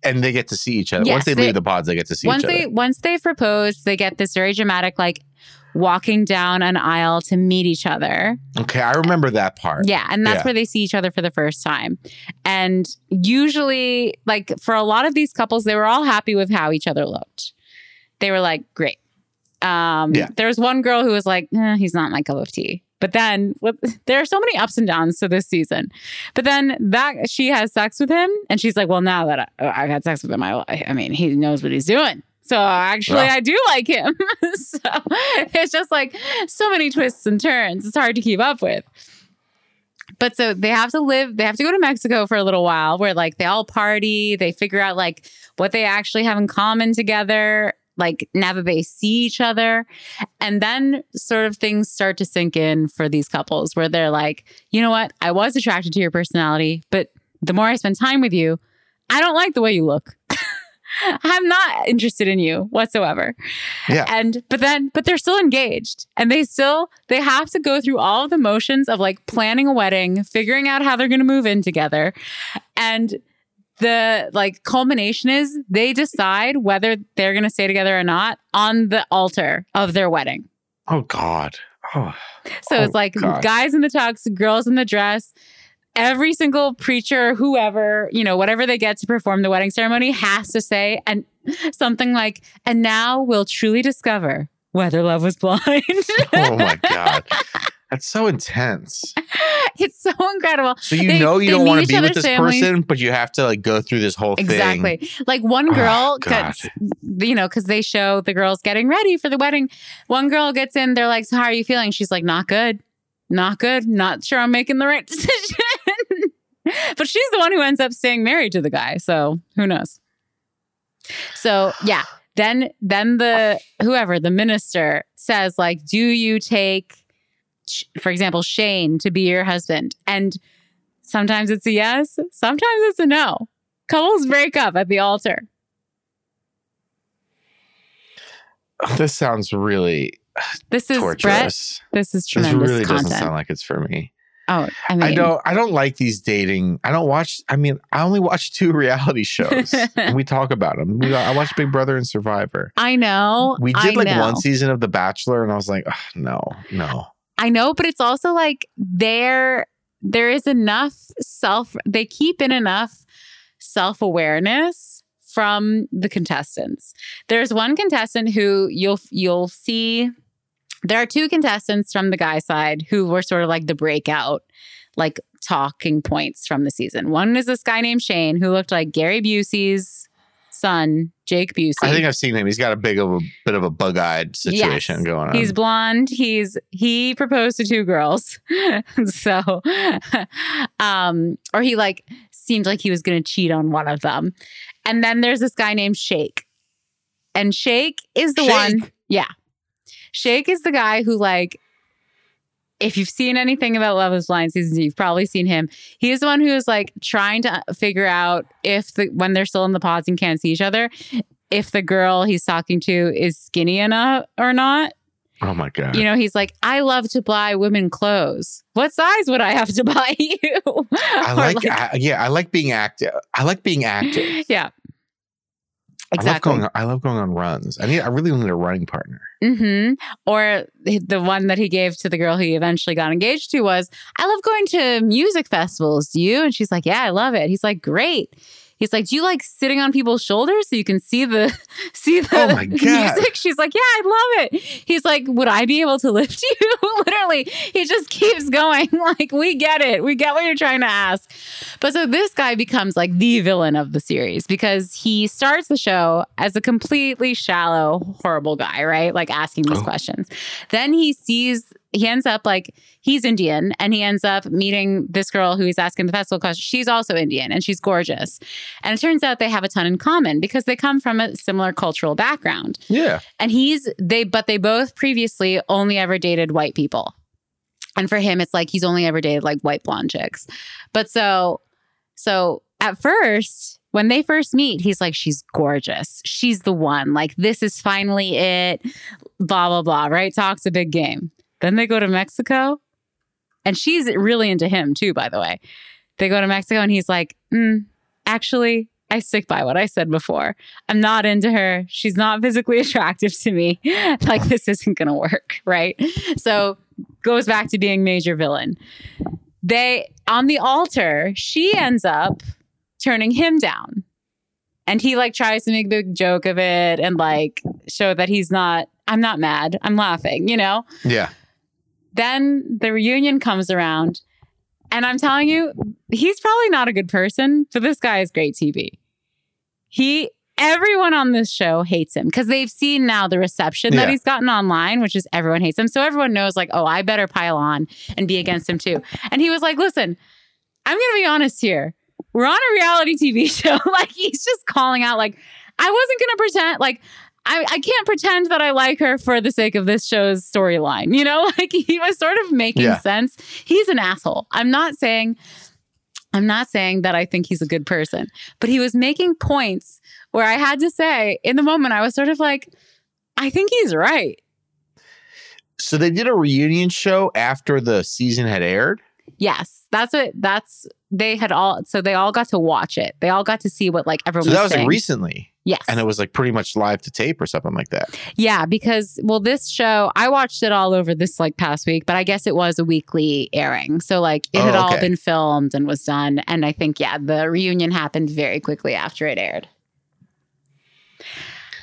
and they get to see each other. Yes, Once they, they- leave the pods, they get to see once each other. they once they propose, they get this very dramatic like walking down an aisle to meet each other okay, I remember that part. Yeah, and that's Yeah. where they see each other for the first time. And usually, like for a lot of these couples, they were all happy with how each other looked. They were like, great. Um, Yeah. There was one girl who was like, eh, he's not my cup of tea. But then there are so many ups and downs to this season. But then that she has sex with him, and she's like, "Well, now that I, uh, I've had sex with him, I, I mean, he knows what he's doing." So actually. I do like him. so it's just like so many twists and turns. It's hard to keep up with. But so they have to live, they have to go to Mexico for a little while where like they all party, they figure out like what they actually have in common together. Like never they see each other. And then sort of things start to sink in for these couples where they're like, you know what? I was attracted to your personality, but the more I spend time with you, I don't like the way you look. I'm not interested in you whatsoever. Yeah. And but then but they're still engaged and they still they have to go through all of the motions of like planning a wedding, figuring out how they're going to move in together. And the like culmination is they decide whether they're going to stay together or not on the altar of their wedding. Oh God. Oh. So Oh, it's like gosh. guys in the tux, girls in the dress. Every single preacher, whoever, you know, whatever they get to perform the wedding ceremony has to say and something like, and now we'll truly discover whether love was blind. Oh my God. That's so intense. it's so incredible. So you They- know you don't want to be with this families. person, but you have to like go through this whole thing. Exactly. Like one oh, girl God. gets, you know, because they show the girls getting ready for the wedding. One girl gets in, they're like, So, how are you feeling? She's like, Not good. Not good. Not sure I'm making the right decision. but she's the one who ends up staying married to the guy. So who knows? So, yeah. Then, then the whoever the minister says, like, do you take, For example, Shane to be your husband? And sometimes it's a yes, sometimes it's a no. Couples break up at the altar. This sounds really This is Brett. torturous. This is This tremendous really content. doesn't sound like it's for me. oh, I mean, I don't I don't like these dating. I don't watch I mean, I only watch two reality shows. and we talk about them. We, I watched Big Brother and Survivor. I know. We I did like know. one season of The Bachelor and I was like, "Ugh, no, no. I know, but it's also like there there is enough self they keep in enough self-awareness from the contestants. There's one contestant who you'll you'll see there are two contestants from the guy side who were sort of like the breakout like talking points from the season. One is this guy named Shane who looked like Gary Busey's son, Jake Busey. I think I've seen him. He's got a big of a bit of a bug-eyed situation Yes. going on. He's blonde. He's he proposed to two girls. so um or he like seemed like he was going to cheat on one of them. And then there's this guy named Shake. And Shake is the one Yeah. Shake is the guy who like if you've seen anything about Love is Blind season two, you've probably seen him. He is the one who is like trying to uh, figure out if the when they're still in the pods and can't see each other, if the girl he's talking to is skinny enough or not. Oh my god. You know, he's like, I love to buy women clothes. What size would I have to buy you? I Or like, I, yeah, I like being active. I like being active. yeah. I love Exactly. going. I love going on runs. I need. I really need a running partner. hmm Or the one that he gave to the girl he eventually got engaged to was, I love going to music festivals. Do you? And she's like, Yeah, I love it. He's like, Great. He's like, Do you like sitting on people's shoulders so you can see the see the Oh my God. music? She's like, Yeah, I love it. He's like, Would I be able to lift you? Literally, he just keeps going. Like, we get it. We get what you're trying to ask. But so this guy becomes like the villain of the series because he starts the show as a completely shallow, horrible guy, right? Like asking these Oh. questions. Then he sees, he ends up like, he's Indian and he ends up meeting this girl who he's asking the festival question. She's also Indian and she's gorgeous. And it turns out they have a ton in common because they come from a similar cultural background. Yeah. And he's, they, but they both previously only ever dated white people. And for him, it's like he's only ever dated like white blonde chicks. But so, so at first, when they first meet, he's like, she's gorgeous. She's the one. Like, this is finally it. Blah, blah, blah. Right? Talks a big game. Then they go to Mexico. And she's really into him too, by the way. They go to Mexico and he's like, mm, actually, I stick by what I said before. I'm not into her. She's not physically attractive to me. like, this isn't going to work. Right. So, goes back to being major villain. They, on the altar, she ends up turning him down. And he like tries to make a big joke of it and like show that he's not, I'm not mad. I'm laughing, you know? Yeah. Then the reunion comes around, and I'm telling you, he's probably not a good person, but this guy is great TV. He everyone on this show hates him because they've seen now the reception that he's gotten online, which is everyone hates him. So everyone knows, like, oh, I better pile on and be against him too. And he was like, listen, I'm gonna be honest here. We're on a reality TV show. like he's just calling out, like, I wasn't gonna pretend like I, I can't pretend that I like her for the sake of this show's storyline. You know, like he was sort of making Yeah. sense. He's an asshole. I'm not saying I'm not saying that I think he's a good person, but he was making points where I had to say in the moment, I was sort of like, I think he's right. So they did a reunion show after the season had aired. Yes, that's what that's they had all so they all got to watch it. They all got to see what like everyone So that was like recently, yes, and it was like pretty much live to tape or something like that. yeah, because well, this show I watched it all over this like past week, but I guess it was a weekly airing, so like it had Oh, all been filmed and was done, and I think yeah, the reunion happened very quickly after it aired.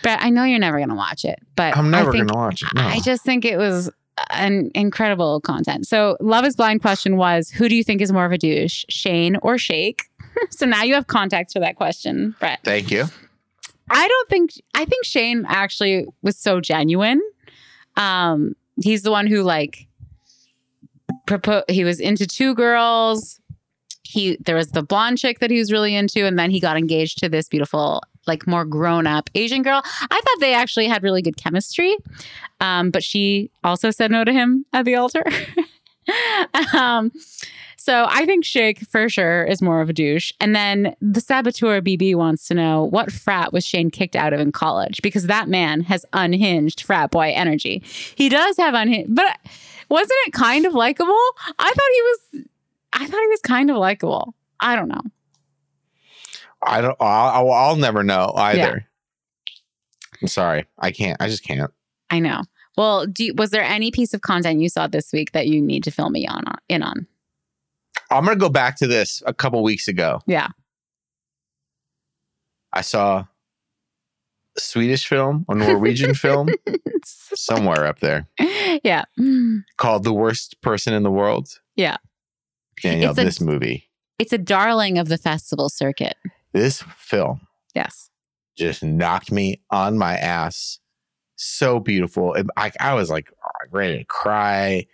But I know you're never gonna watch it. But I'm never think, gonna watch it. No. I just think it was an incredible content. So, Love is Blind question was who do you think is more of a douche, Shane or Shake? so now you have context for that question, Brett. Thank you. I don't think I think Shane actually was so genuine. Um, he's the one who like proposed. He was into two girls. He there was the blonde chick that he was really into, and then he got engaged to this beautiful, like more grown up Asian girl. I thought they actually had really good chemistry, um, but she also said no to him at the altar. um, so I think Shake for sure is more of a douche. And then the saboteur BB wants to know what frat was Shane kicked out of in college because that man has unhinged frat boy energy. He does have unhinged, but wasn't it kind of likable? I thought he was. I thought he was kind of likable. I don't know. I don't. I'll, I'll, never know either. I'm sorry. I can't. I just can't. I know. Well, do you, was there any piece of content you saw this week that you need to fill me on in on? I'm gonna go back to this a couple weeks ago. Yeah. I saw a Swedish film, a Norwegian film, somewhere up there yeah. called "The Worst Person in the World." Yeah. Danielle, It's a- this movie, It's a darling of the festival circuit. this film Yes. just knocked me on my ass. So beautiful. I, I was like oh, ready to cry.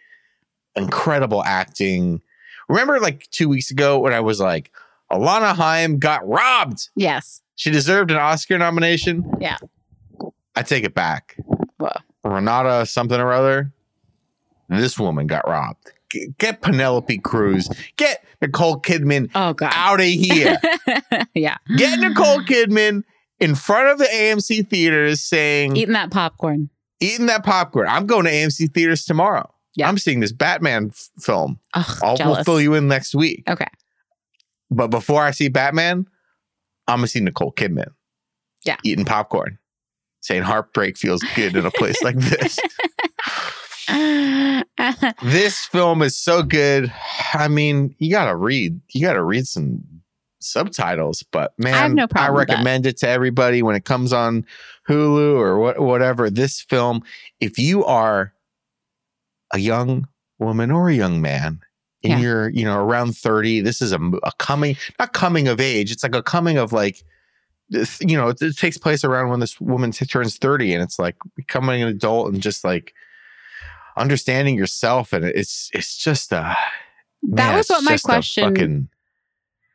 Incredible acting. Remember, like two weeks ago, when I was like, Alana Haim got robbed. Yes. She deserved an Oscar nomination. Yeah. I take it back. Whoa. Renata something or other. This woman got robbed. G- Get Penelope Cruz. Get Nicole Kidman Oh God. out of here. yeah. Get Nicole Kidman in front of the AMC theaters saying, Eating that popcorn. eating that popcorn. I'm going to AMC theaters tomorrow. Yeah. I'm seeing this Batman f- film. Ugh, I'll jealous. fill you in next week. Okay. But before I see Batman, I'm gonna see Nicole Kidman. Yeah. Eating popcorn. Saying heartbreak feels good in a place like this. this film is so good. I mean, you gotta read. You gotta read some subtitles, but man, have no problem with recommend it to everybody when it comes on Hulu or what, whatever. This film, if you are a young woman or a young man in Yeah. your, you know, around 30, this is a, a coming, not coming of age. It's like a coming of like, you know, it, it takes place around when this woman turns 30 and it's like becoming an adult and just like understanding yourself. And it's, it's just, uh, That man, was what my question fucking-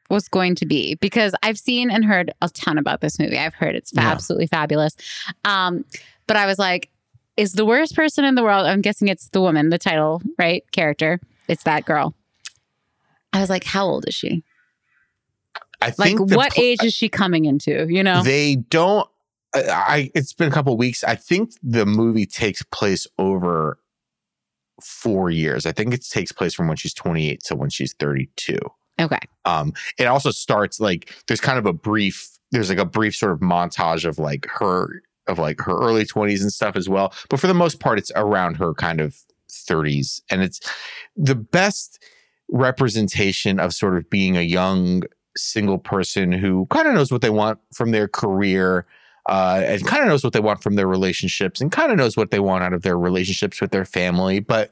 was going to be because I've seen and heard a ton about this movie. I've heard it's Yeah. absolutely fabulous. Um, but I was like, is the worst person in the world? I'm guessing it's the woman, the title, right? Character. It's that girl. I was like, how old is she? I think the what pl- age is she coming into? You know? They don't. I, I. It's been a couple weeks. I think the movie takes place over four years. I think it takes place from when she's 28 to when she's 32. okay. Um, it also starts like there's kind of a brief. There's like a brief sort of montage of like her of like her early 20s and stuff as well. But for the most part, it's around her kind of 30s, and it's the best representation of sort of being a young single person who kind of knows what they want from their career uh, and kind of knows what they want from their relationships and kind of knows what they want out of their relationships with their family but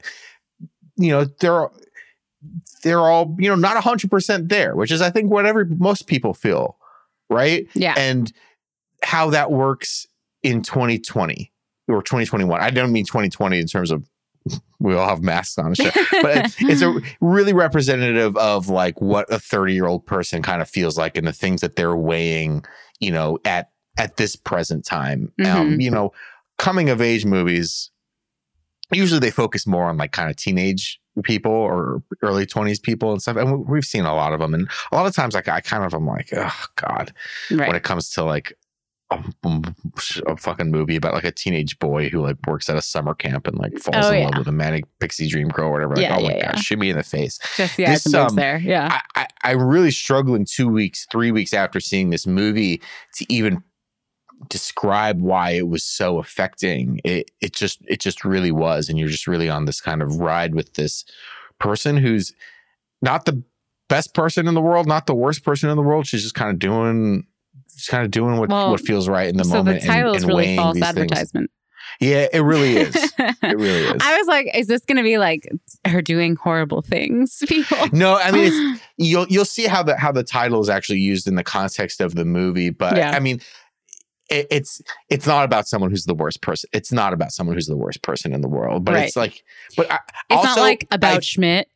you know, they're they're all you know not hundred percent there, which is I think what every most people feel, right? Yeah. And how that works in 2020 or 2021. I don't mean 2020 in terms of we all have masks on shit, but it's a really representative of like what a 30 year old person kind of feels like and the things that they're weighing, you know, at at this present time. Um, Mhm. you know, coming of age movies usually they focus more on like kind of teenage people or early 20s people and stuff and we- we've seen a lot of them and a lot of times like i kind of am like oh god when it comes to like a, a fucking movie about like a teenage boy who like works at a summer camp and like falls Oh, in yeah. love with a manic pixie dream girl or whatever. Like, Yeah, oh my yeah, god, shoot me in the face. Just yeah, this, um, there. Yeah. I, I I'm really struggling two weeks, three weeks after seeing this movie to even describe why it was so affecting. It it just it just really was, and you're just really on this kind of ride with this person who's not the best person in the world, not the worst person in the world. She's just kind of doing. She's kind of doing what, Well, what feels right in the so moment. the title and, is and really false these things. advertisement. Yeah, it really is. It really is. I was like, is this going to be like her doing horrible things, people? no, I mean it's you'll you'll see how the how the title is actually used in the context of the movie but Yeah. i mean it, it's it's not about someone who's the worst person it's not about someone who's the worst person in the world but it's like but I, it's also, not like about I, Schmidt.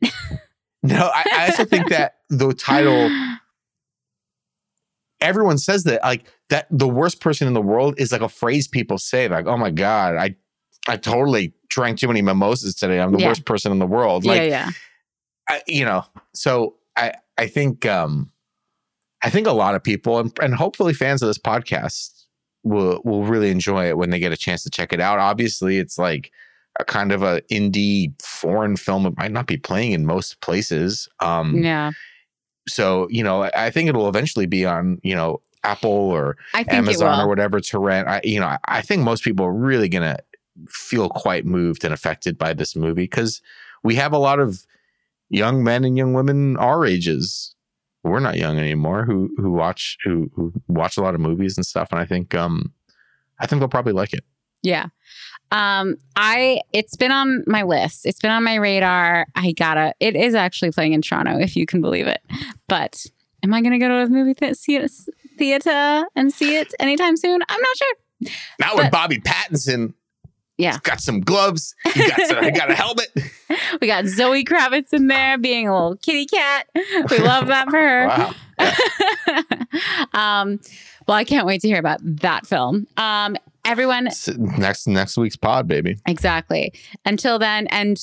no I, I also think that the title everyone says that like that the worst person in the world is like a phrase people say like oh my god i i totally drank too many mimosas today i'm the Yeah. worst person in the world like yeah, yeah. I, you know, so I I think um I think a lot of people and, and hopefully fans of this podcast will will really enjoy it when they get a chance to check it out. Obviously, it's like a kind of a indie foreign film. It might not be playing in most places. Um Yeah. So, you know, I think it'll eventually be on, you know, Apple or Amazon or whatever to rent. I you know, I, think most people are really gonna feel quite moved and affected by this movie because we have a lot of young men and young women our ages. We're not young anymore who who watch who who watch a lot of movies and stuff. And I think um I think they'll probably like it. Yeah. Um, I it's been on my list. It's been on my radar. I gotta. It is actually playing in Toronto, if you can believe it. But am I gonna go to a movie th- theater and see it anytime soon? I'm not sure. Not with Bobby Pattinson. Yeah. He's got some gloves. He got some, he got a helmet. We got Zoe Kravitz in there being a little kitty cat. We love that for her. Wow. um, well, I can't wait to hear about that film. Um, everyone, S- Next next week's pod, baby. exactly. Until then, and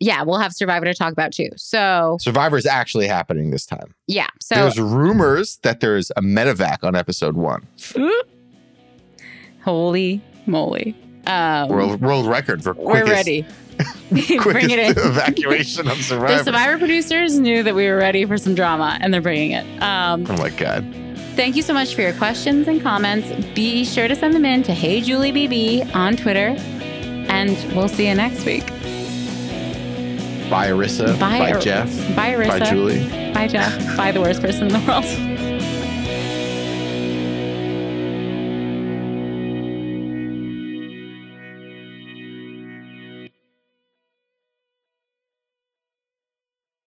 yeah, we'll have Survivor to talk about too. So Survivor is actually happening this time. yeah, so There's rumors that there's a medevac on episode one. holy moly, um, World world record for we're quickest, ready. Bring it in. evacuation of Survivor. The Survivor. Survivor producers knew that we were ready for some drama, and they're bringing it. Um, oh my god. Thank you so much for your questions and comments. Be sure to send them in to Hey Julie BB on Twitter, and we'll see you next week. Bye, Arisa. Bye, Bye, Ar- Jeff. Bye, Arisa. Bye, Julie. Bye, Jeff. Bye, the worst person in the world.